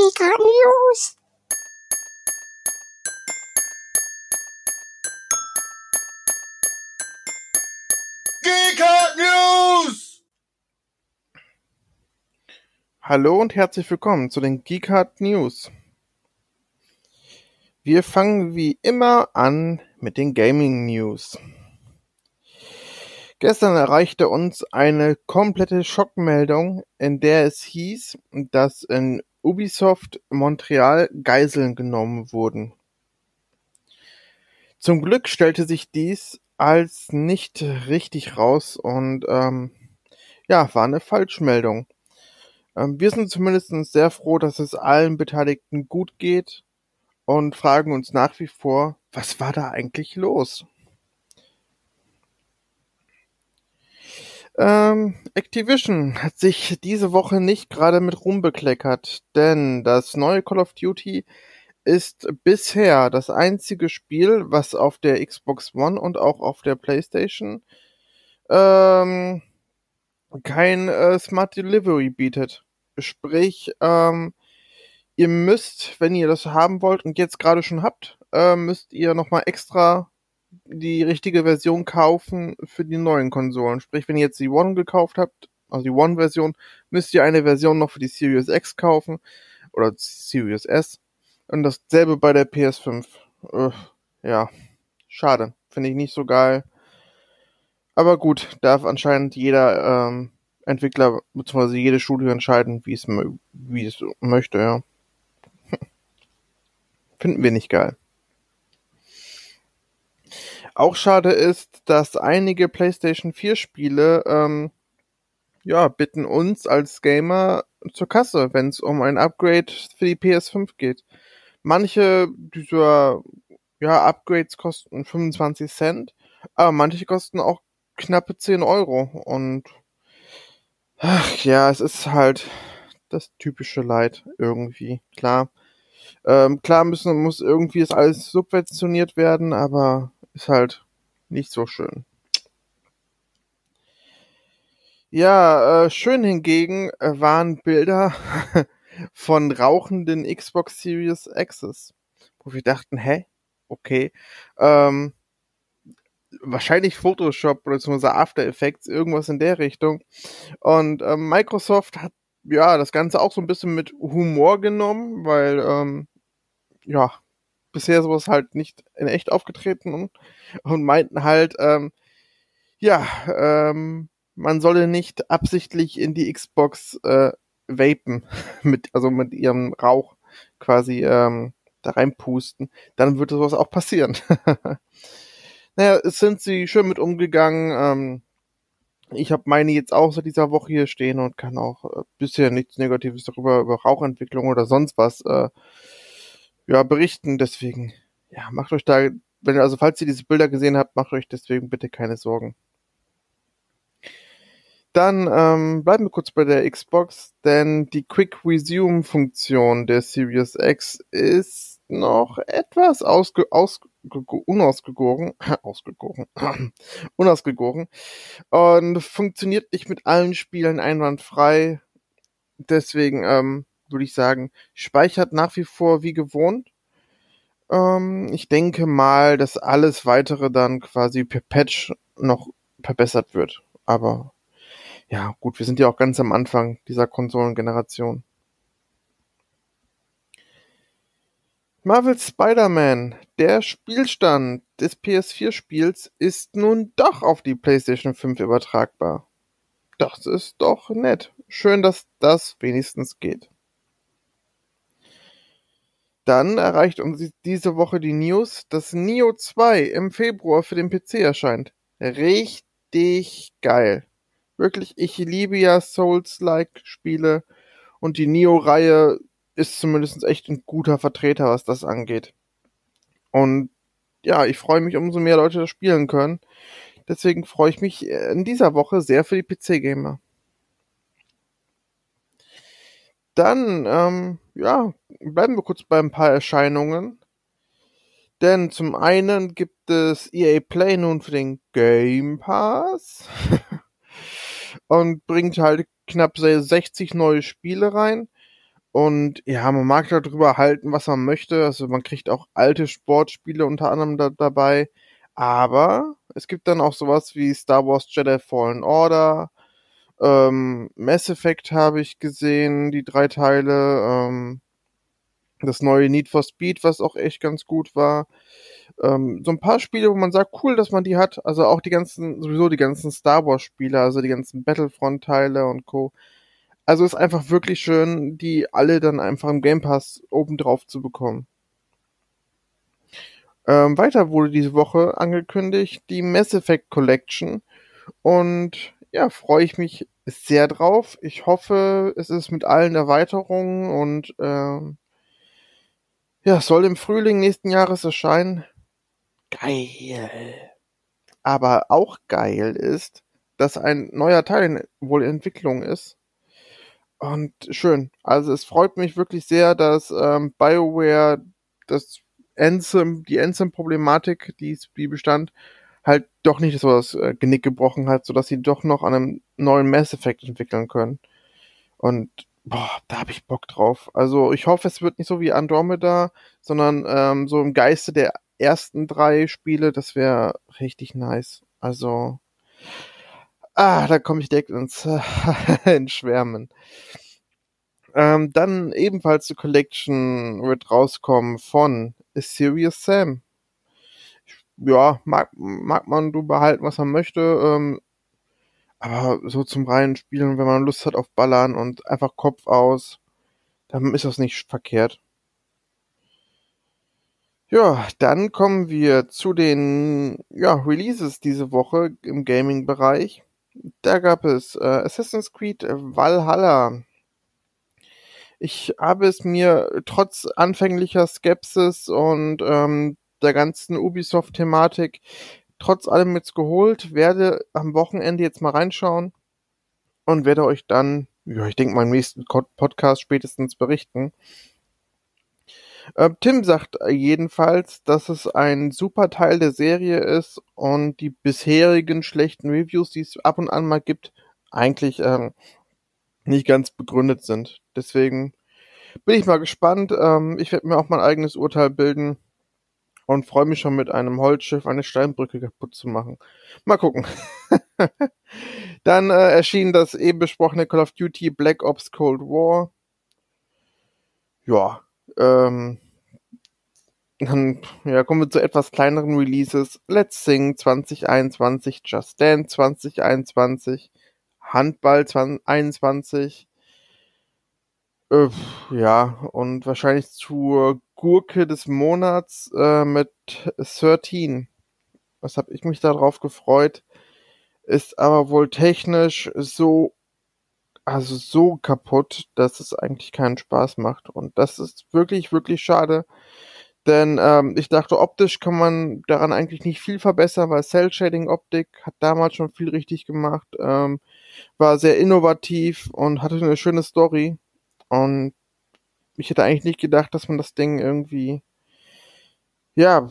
Giga News. Geekart News! Hallo und herzlich willkommen zu den Geekart News. Wir fangen wie immer an mit den Gaming News. Gestern erreichte uns eine komplette Schockmeldung, in der es hieß, dass in Ubisoft Montreal Geiseln genommen wurden. Zum Glück stellte sich dies als nicht richtig raus und ähm, ja, war eine Falschmeldung. Ähm, wir sind zumindest sehr froh, dass es allen Beteiligten gut geht und fragen uns nach wie vor, was war da eigentlich los? Ähm, Activision hat sich diese Woche nicht gerade mit Ruhm bekleckert, denn das neue Call of Duty ist bisher das einzige Spiel, was auf der Xbox One und auch auf der PlayStation ähm, kein äh, Smart Delivery bietet. Sprich, ähm, ihr müsst, wenn ihr das haben wollt und jetzt gerade schon habt, äh, müsst ihr nochmal extra die richtige Version kaufen für die neuen Konsolen. Sprich, wenn ihr jetzt die One gekauft habt, also die One-Version, müsst ihr eine Version noch für die Series X kaufen oder Series S. Und dasselbe bei der PS5. Äh, ja, schade. Finde ich nicht so geil. Aber gut, darf anscheinend jeder ähm, Entwickler bzw. jede Studio entscheiden, wie es wie es möchte, ja. Finden wir nicht geil. Auch schade ist, dass einige PlayStation 4 Spiele ähm, ja, bitten uns als Gamer zur Kasse, wenn es um ein Upgrade für die PS5 geht. Manche dieser ja, Upgrades kosten 25 Cent, aber manche kosten auch knappe 10 Euro. Und ach, ja, es ist halt das typische Leid irgendwie. Klar. Ähm, klar müssen, muss irgendwie das alles subventioniert werden, aber ist halt nicht so schön. Ja, äh, schön hingegen äh, waren Bilder von rauchenden Xbox Series X's, wo wir dachten, hä, okay, ähm, wahrscheinlich Photoshop bzw. After Effects, irgendwas in der Richtung. Und ähm, Microsoft hat ja das Ganze auch so ein bisschen mit Humor genommen, weil ähm, ja bisher sowas halt nicht in echt aufgetreten und, meinten halt, ähm, ja, ähm, man solle nicht absichtlich in die Xbox äh, vapen, mit, also mit ihrem Rauch quasi ähm, da reinpusten, dann würde sowas auch passieren. naja, es sind sie schön mit umgegangen. Ähm, ich habe meine jetzt auch seit dieser Woche hier stehen und kann auch äh, bisher nichts Negatives darüber, über Rauchentwicklung oder sonst was äh, ja, berichten. Deswegen, ja, macht euch da, wenn also falls ihr diese Bilder gesehen habt, macht euch deswegen bitte keine Sorgen. Dann ähm, bleiben wir kurz bei der Xbox, denn die Quick Resume Funktion der Series X ist noch etwas ausge, ausge, unausgegoren, ausgegoren, unausgegoren und funktioniert nicht mit allen Spielen einwandfrei. Deswegen ähm, würde ich sagen, speichert nach wie vor wie gewohnt. Ähm, ich denke mal, dass alles weitere dann quasi per Patch noch verbessert wird. Aber ja, gut, wir sind ja auch ganz am Anfang dieser Konsolengeneration. Marvel Spider-Man, der Spielstand des PS4-Spiels ist nun doch auf die PlayStation 5 übertragbar. Das ist doch nett. Schön, dass das wenigstens geht. Dann erreicht uns diese Woche die News, dass Neo 2 im Februar für den PC erscheint. Richtig geil. Wirklich, ich liebe ja Souls-like-Spiele und die Neo-Reihe ist zumindest echt ein guter Vertreter, was das angeht. Und ja, ich freue mich, umso mehr Leute das spielen können. Deswegen freue ich mich in dieser Woche sehr für die PC-Gamer. Dann, ähm, ja, bleiben wir kurz bei ein paar Erscheinungen. Denn zum einen gibt es EA Play nun für den Game Pass. und bringt halt knapp 60 neue Spiele rein. Und ja, man mag darüber halten, was man möchte. Also man kriegt auch alte Sportspiele unter anderem da, dabei. Aber es gibt dann auch sowas wie Star Wars Jedi Fallen Order. Ähm, Mass Effect habe ich gesehen, die drei Teile. Ähm, das neue Need for Speed, was auch echt ganz gut war. Ähm, so ein paar Spiele, wo man sagt, cool, dass man die hat. Also auch die ganzen, sowieso die ganzen Star Wars Spiele, also die ganzen Battlefront Teile und Co. Also ist einfach wirklich schön, die alle dann einfach im Game Pass oben drauf zu bekommen. Ähm, weiter wurde diese Woche angekündigt die Mass Effect Collection und ja, freue ich mich sehr drauf. Ich hoffe, es ist mit allen Erweiterungen und ähm, ja, soll im Frühling nächsten Jahres erscheinen. Geil. Aber auch geil ist, dass ein neuer Teil wohl in Entwicklung ist. Und schön. Also es freut mich wirklich sehr, dass ähm, BioWare das Ansem, die Ansem-Problematik, die, die bestand, halt doch nicht so das äh, Genick gebrochen hat, sodass sie doch noch an einem neuen Mass Effect entwickeln können. Und boah, da habe ich Bock drauf. Also ich hoffe, es wird nicht so wie Andromeda, sondern ähm, so im Geiste der ersten drei Spiele, das wäre richtig nice. Also, ah, da komme ich direkt ins, ins Schwärmen. Ähm, dann ebenfalls die Collection wird rauskommen von A Serious Sam. Ja, mag, mag man du behalten, was man möchte. Ähm, aber so zum reinen Spielen, wenn man Lust hat auf Ballern und einfach Kopf aus, dann ist das nicht verkehrt. Ja, dann kommen wir zu den ja, Releases diese Woche im Gaming-Bereich. Da gab es äh, Assassin's Creed Valhalla. Ich habe es mir trotz anfänglicher Skepsis und ähm, der ganzen Ubisoft-Thematik trotz allem jetzt geholt, werde am Wochenende jetzt mal reinschauen und werde euch dann, ja, ich denke mal im nächsten Podcast spätestens berichten. Äh, Tim sagt jedenfalls, dass es ein super Teil der Serie ist und die bisherigen schlechten Reviews, die es ab und an mal gibt, eigentlich ähm, nicht ganz begründet sind. Deswegen bin ich mal gespannt. Ähm, ich werde mir auch mein eigenes Urteil bilden und freue mich schon mit einem Holzschiff eine Steinbrücke kaputt zu machen. Mal gucken. Dann äh, erschien das eben besprochene Call of Duty Black Ops Cold War. Ja, ähm, dann ja, kommen wir zu etwas kleineren Releases. Let's Sing 2021, Just Dance 2021, Handball 2021, äh, ja, und wahrscheinlich zur Gurke des Monats äh, mit 13. Was habe ich mich darauf gefreut? Ist aber wohl technisch so, also so kaputt, dass es eigentlich keinen Spaß macht. Und das ist wirklich, wirklich schade. Denn ähm, ich dachte, optisch kann man daran eigentlich nicht viel verbessern, weil Cell Shading Optik hat damals schon viel richtig gemacht, ähm, war sehr innovativ und hatte eine schöne Story. Und ich hätte eigentlich nicht gedacht, dass man das Ding irgendwie, ja,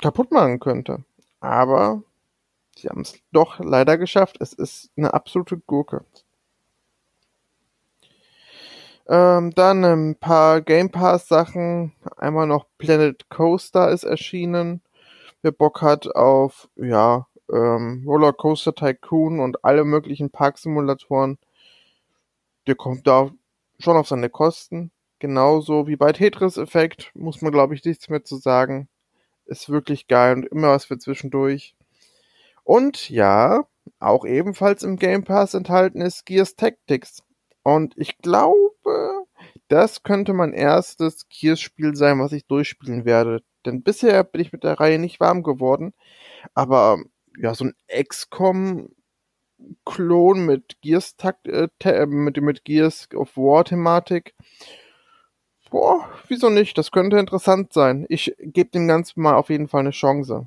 kaputt machen könnte. Aber sie haben es doch leider geschafft. Es ist eine absolute Gurke. Ähm, dann ein paar Game Pass Sachen. Einmal noch Planet Coaster ist erschienen. Wer Bock hat auf, ja, ähm, Rollercoaster Tycoon und alle möglichen Parksimulatoren, der kommt da schon auf seine Kosten. Genauso wie bei Tetris Effekt muss man, glaube ich, nichts mehr zu sagen. Ist wirklich geil und immer was für zwischendurch. Und ja, auch ebenfalls im Game Pass enthalten ist Gears Tactics. Und ich glaube, das könnte mein erstes Gears-Spiel sein, was ich durchspielen werde. Denn bisher bin ich mit der Reihe nicht warm geworden. Aber ja, so ein XCOM Klon mit Gears Takt, äh, äh, mit, mit Gears of War Thematik. Boah, wieso nicht? Das könnte interessant sein. Ich gebe dem Ganzen mal auf jeden Fall eine Chance.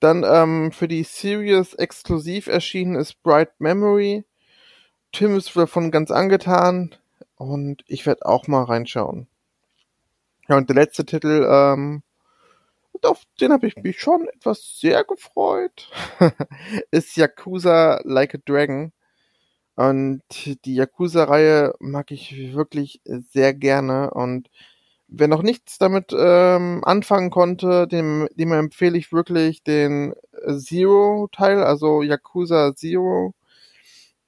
Dann ähm, für die Series exklusiv erschienen ist Bright Memory. Tim ist davon ganz angetan und ich werde auch mal reinschauen. Ja, und der letzte Titel ähm, und auf den habe ich mich schon etwas sehr gefreut, ist Yakuza Like a Dragon. Und die Yakuza-Reihe mag ich wirklich sehr gerne. Und wer noch nichts damit ähm, anfangen konnte, dem, dem empfehle ich wirklich den Zero-Teil, also Yakuza Zero.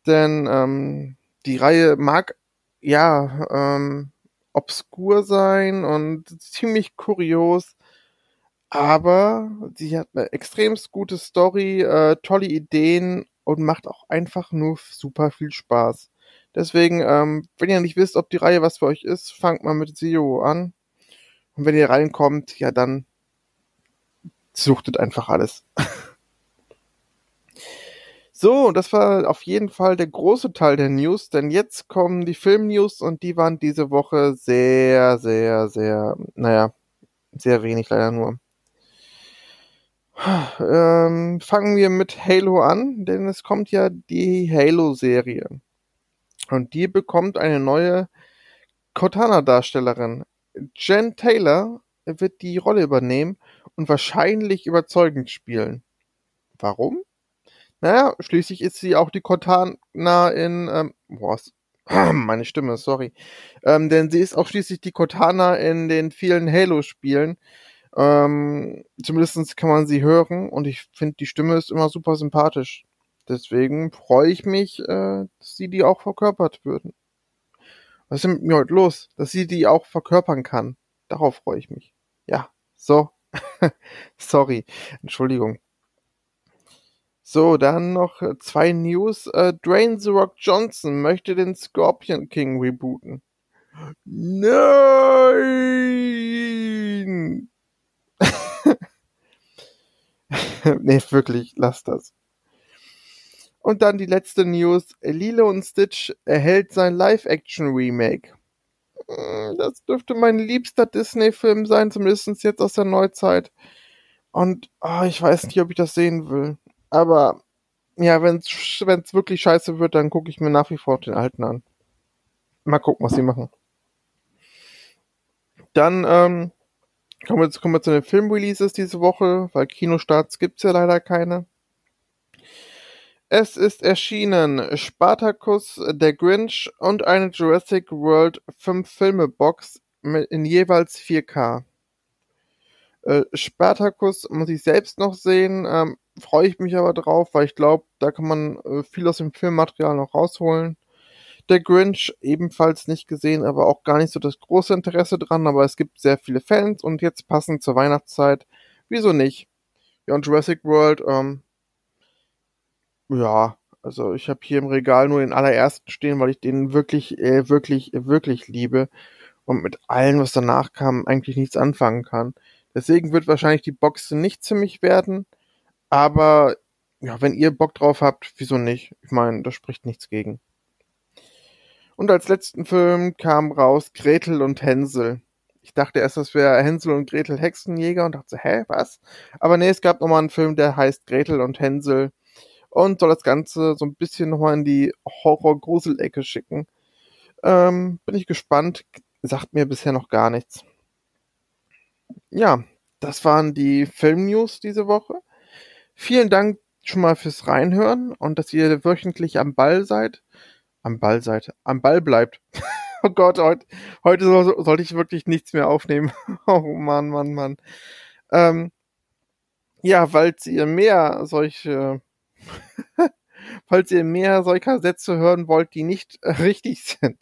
Denn ähm, die Reihe mag ja ähm, obskur sein und ziemlich kurios. Aber sie hat eine extremst gute Story, äh, tolle Ideen und macht auch einfach nur super viel Spaß. Deswegen, ähm, wenn ihr nicht wisst, ob die Reihe was für euch ist, fangt mal mit Zero an. Und wenn ihr reinkommt, ja dann suchtet einfach alles. so, das war auf jeden Fall der große Teil der News, denn jetzt kommen die Film-News und die waren diese Woche sehr, sehr, sehr, naja, sehr wenig leider nur. Ähm, fangen wir mit Halo an, denn es kommt ja die Halo-Serie. Und die bekommt eine neue Cortana-Darstellerin. Jen Taylor wird die Rolle übernehmen und wahrscheinlich überzeugend spielen. Warum? Naja, schließlich ist sie auch die Cortana in, ähm, boah, meine Stimme, sorry. Ähm, denn sie ist auch schließlich die Cortana in den vielen Halo-Spielen ähm, zumindest kann man sie hören und ich finde, die Stimme ist immer super sympathisch. Deswegen freue ich mich, äh, dass sie die auch verkörpert würden. Was ist denn mit mir heute los? Dass sie die auch verkörpern kann. Darauf freue ich mich. Ja, so. Sorry. Entschuldigung. So, dann noch zwei News. Äh, Dwayne The Rock Johnson möchte den Scorpion King rebooten. Nein! nee, wirklich, lass das. Und dann die letzte News. Lilo und Stitch erhält sein Live-Action-Remake. Hm, das dürfte mein liebster Disney-Film sein, zumindest jetzt aus der Neuzeit. Und oh, ich weiß nicht, ob ich das sehen will. Aber ja, wenn es wirklich scheiße wird, dann gucke ich mir nach wie vor den alten an. Mal gucken, was sie machen. Dann ähm, Kommen wir, kommen wir zu den Filmreleases diese Woche, weil Kinostarts gibt's ja leider keine. Es ist erschienen Spartacus, Der Grinch und eine Jurassic World 5 Filme Box in jeweils 4K. Äh, Spartacus muss ich selbst noch sehen, ähm, freue ich mich aber drauf, weil ich glaube, da kann man äh, viel aus dem Filmmaterial noch rausholen. Der Grinch ebenfalls nicht gesehen, aber auch gar nicht so das große Interesse dran, aber es gibt sehr viele Fans und jetzt passend zur Weihnachtszeit, wieso nicht? Ja, und Jurassic World, ähm, ja, also ich habe hier im Regal nur den allerersten stehen, weil ich den wirklich, äh, wirklich, wirklich liebe und mit allem, was danach kam, eigentlich nichts anfangen kann. Deswegen wird wahrscheinlich die Box nicht ziemlich werden, aber ja, wenn ihr Bock drauf habt, wieso nicht? Ich meine, da spricht nichts gegen. Und als letzten Film kam raus Gretel und Hänsel. Ich dachte erst, das wäre Hänsel und Gretel Hexenjäger und dachte, hä, was? Aber nee, es gab nochmal einen Film, der heißt Gretel und Hänsel und soll das Ganze so ein bisschen nochmal in die Horror-Grusel-Ecke schicken. Ähm, bin ich gespannt. Sagt mir bisher noch gar nichts. Ja, das waren die Film-News diese Woche. Vielen Dank schon mal fürs Reinhören und dass ihr wöchentlich am Ball seid am Ball seid, am Ball bleibt. oh Gott, heute, heute soll, sollte ich wirklich nichts mehr aufnehmen. oh Mann, Mann, Mann. Ähm, ja, falls ihr mehr solche, falls ihr mehr solcher Sätze hören wollt, die nicht richtig sind,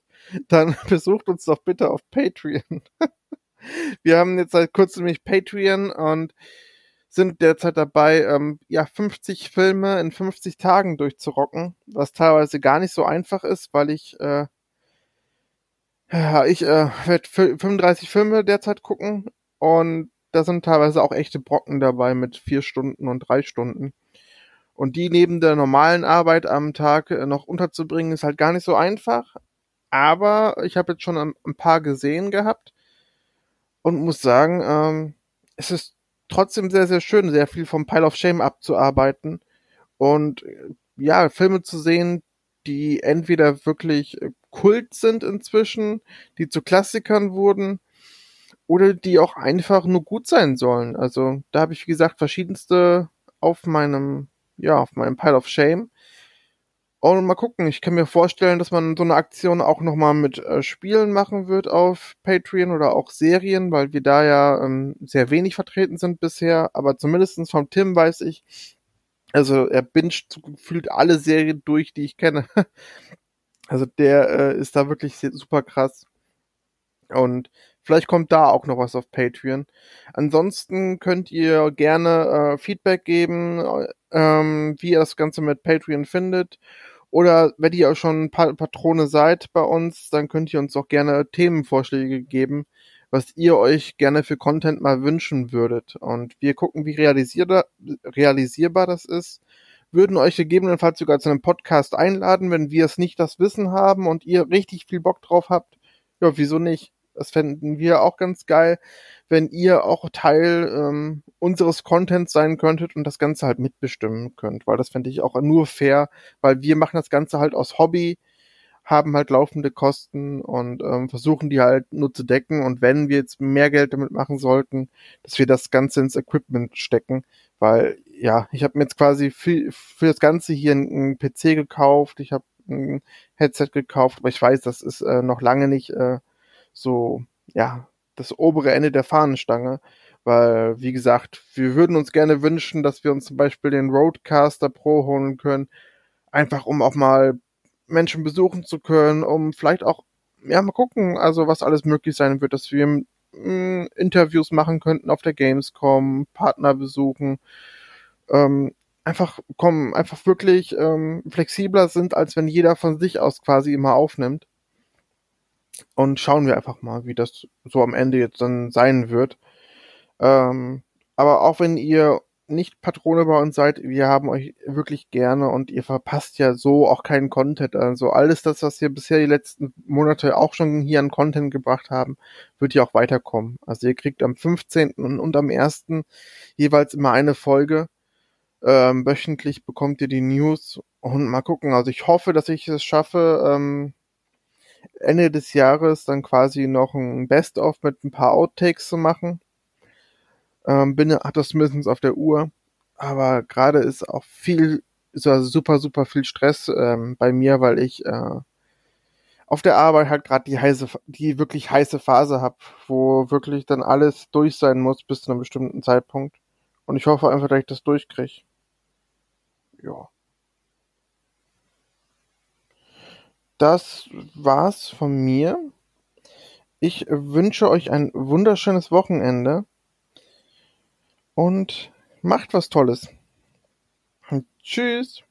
dann besucht uns doch bitte auf Patreon. Wir haben jetzt seit kurzem nämlich Patreon und sind derzeit dabei, ähm, ja, 50 Filme in 50 Tagen durchzurocken, was teilweise gar nicht so einfach ist, weil ich, äh, ja, ich äh, werde 35 Filme derzeit gucken und da sind teilweise auch echte Brocken dabei mit vier Stunden und drei Stunden. Und die neben der normalen Arbeit am Tag äh, noch unterzubringen, ist halt gar nicht so einfach. Aber ich habe jetzt schon ein, ein, paar gesehen gehabt und muss sagen, ähm, es ist trotzdem sehr, sehr schön, sehr viel vom Pile of Shame abzuarbeiten und ja, Filme zu sehen, die entweder wirklich äh, Kult sind inzwischen, die zu Klassikern wurden oder die auch einfach nur gut sein sollen. Also da habe ich, wie gesagt, verschiedenste auf meinem, ja, auf meinem Pile of Shame. Und mal gucken, ich kann mir vorstellen, dass man so eine Aktion auch nochmal mit äh, Spielen machen wird auf Patreon oder auch Serien, weil wir da ja ähm, sehr wenig vertreten sind bisher. Aber zumindestens vom Tim weiß ich, also er binscht gefühlt alle Serien durch, die ich kenne. Also der äh, ist da wirklich super krass. Und vielleicht kommt da auch noch was auf Patreon. Ansonsten könnt ihr gerne äh, Feedback geben, ähm, wie ihr das Ganze mit Patreon findet. Oder wenn ihr auch schon pa Patrone seid bei uns, dann könnt ihr uns auch gerne Themenvorschläge geben, was ihr euch gerne für Content mal wünschen würdet. Und wir gucken, wie realisierbar, realisierbar das ist. Würden euch gegebenenfalls sogar zu einem Podcast einladen, wenn wir es nicht das Wissen haben und ihr richtig viel Bock drauf habt. Ja, wieso nicht? Das fänden wir auch ganz geil, wenn ihr auch Teil ähm, unseres Contents sein könntet und das Ganze halt mitbestimmen könnt, weil das fände ich auch nur fair, weil wir machen das Ganze halt aus Hobby, haben halt laufende Kosten und ähm, versuchen die halt nur zu decken und wenn wir jetzt mehr Geld damit machen sollten, dass wir das Ganze ins Equipment stecken, weil ja, ich habe mir jetzt quasi für, für das Ganze hier einen PC gekauft, ich habe ein Headset gekauft, aber ich weiß, das ist äh, noch lange nicht äh, so, ja, das obere Ende der Fahnenstange. Weil, wie gesagt, wir würden uns gerne wünschen, dass wir uns zum Beispiel den Roadcaster Pro holen können. Einfach um auch mal Menschen besuchen zu können, um vielleicht auch, ja, mal gucken, also was alles möglich sein wird, dass wir mh, mm, Interviews machen könnten auf der Gamescom, Partner besuchen, ähm, einfach kommen, einfach wirklich ähm, flexibler sind, als wenn jeder von sich aus quasi immer aufnimmt. Und schauen wir einfach mal, wie das so am Ende jetzt dann sein wird. Ähm, aber auch wenn ihr nicht Patrone bei uns seid, wir haben euch wirklich gerne und ihr verpasst ja so auch keinen Content. Also alles das, was wir bisher die letzten Monate auch schon hier an Content gebracht haben, wird ja auch weiterkommen. Also ihr kriegt am 15. und am 1. jeweils immer eine Folge. Ähm, wöchentlich bekommt ihr die News und mal gucken. Also ich hoffe, dass ich es schaffe, ähm, Ende des Jahres dann quasi noch ein Best-of mit ein paar Outtakes zu machen. Ähm, bin, hat das mindestens auf der Uhr. Aber gerade ist auch viel, so super, super viel Stress ähm, bei mir, weil ich äh, auf der Arbeit halt gerade die heiße, die wirklich heiße Phase hab, wo wirklich dann alles durch sein muss bis zu einem bestimmten Zeitpunkt. Und ich hoffe einfach, dass ich das durchkriege. Ja. Das war's von mir. Ich wünsche euch ein wunderschönes Wochenende und macht was Tolles. Tschüss.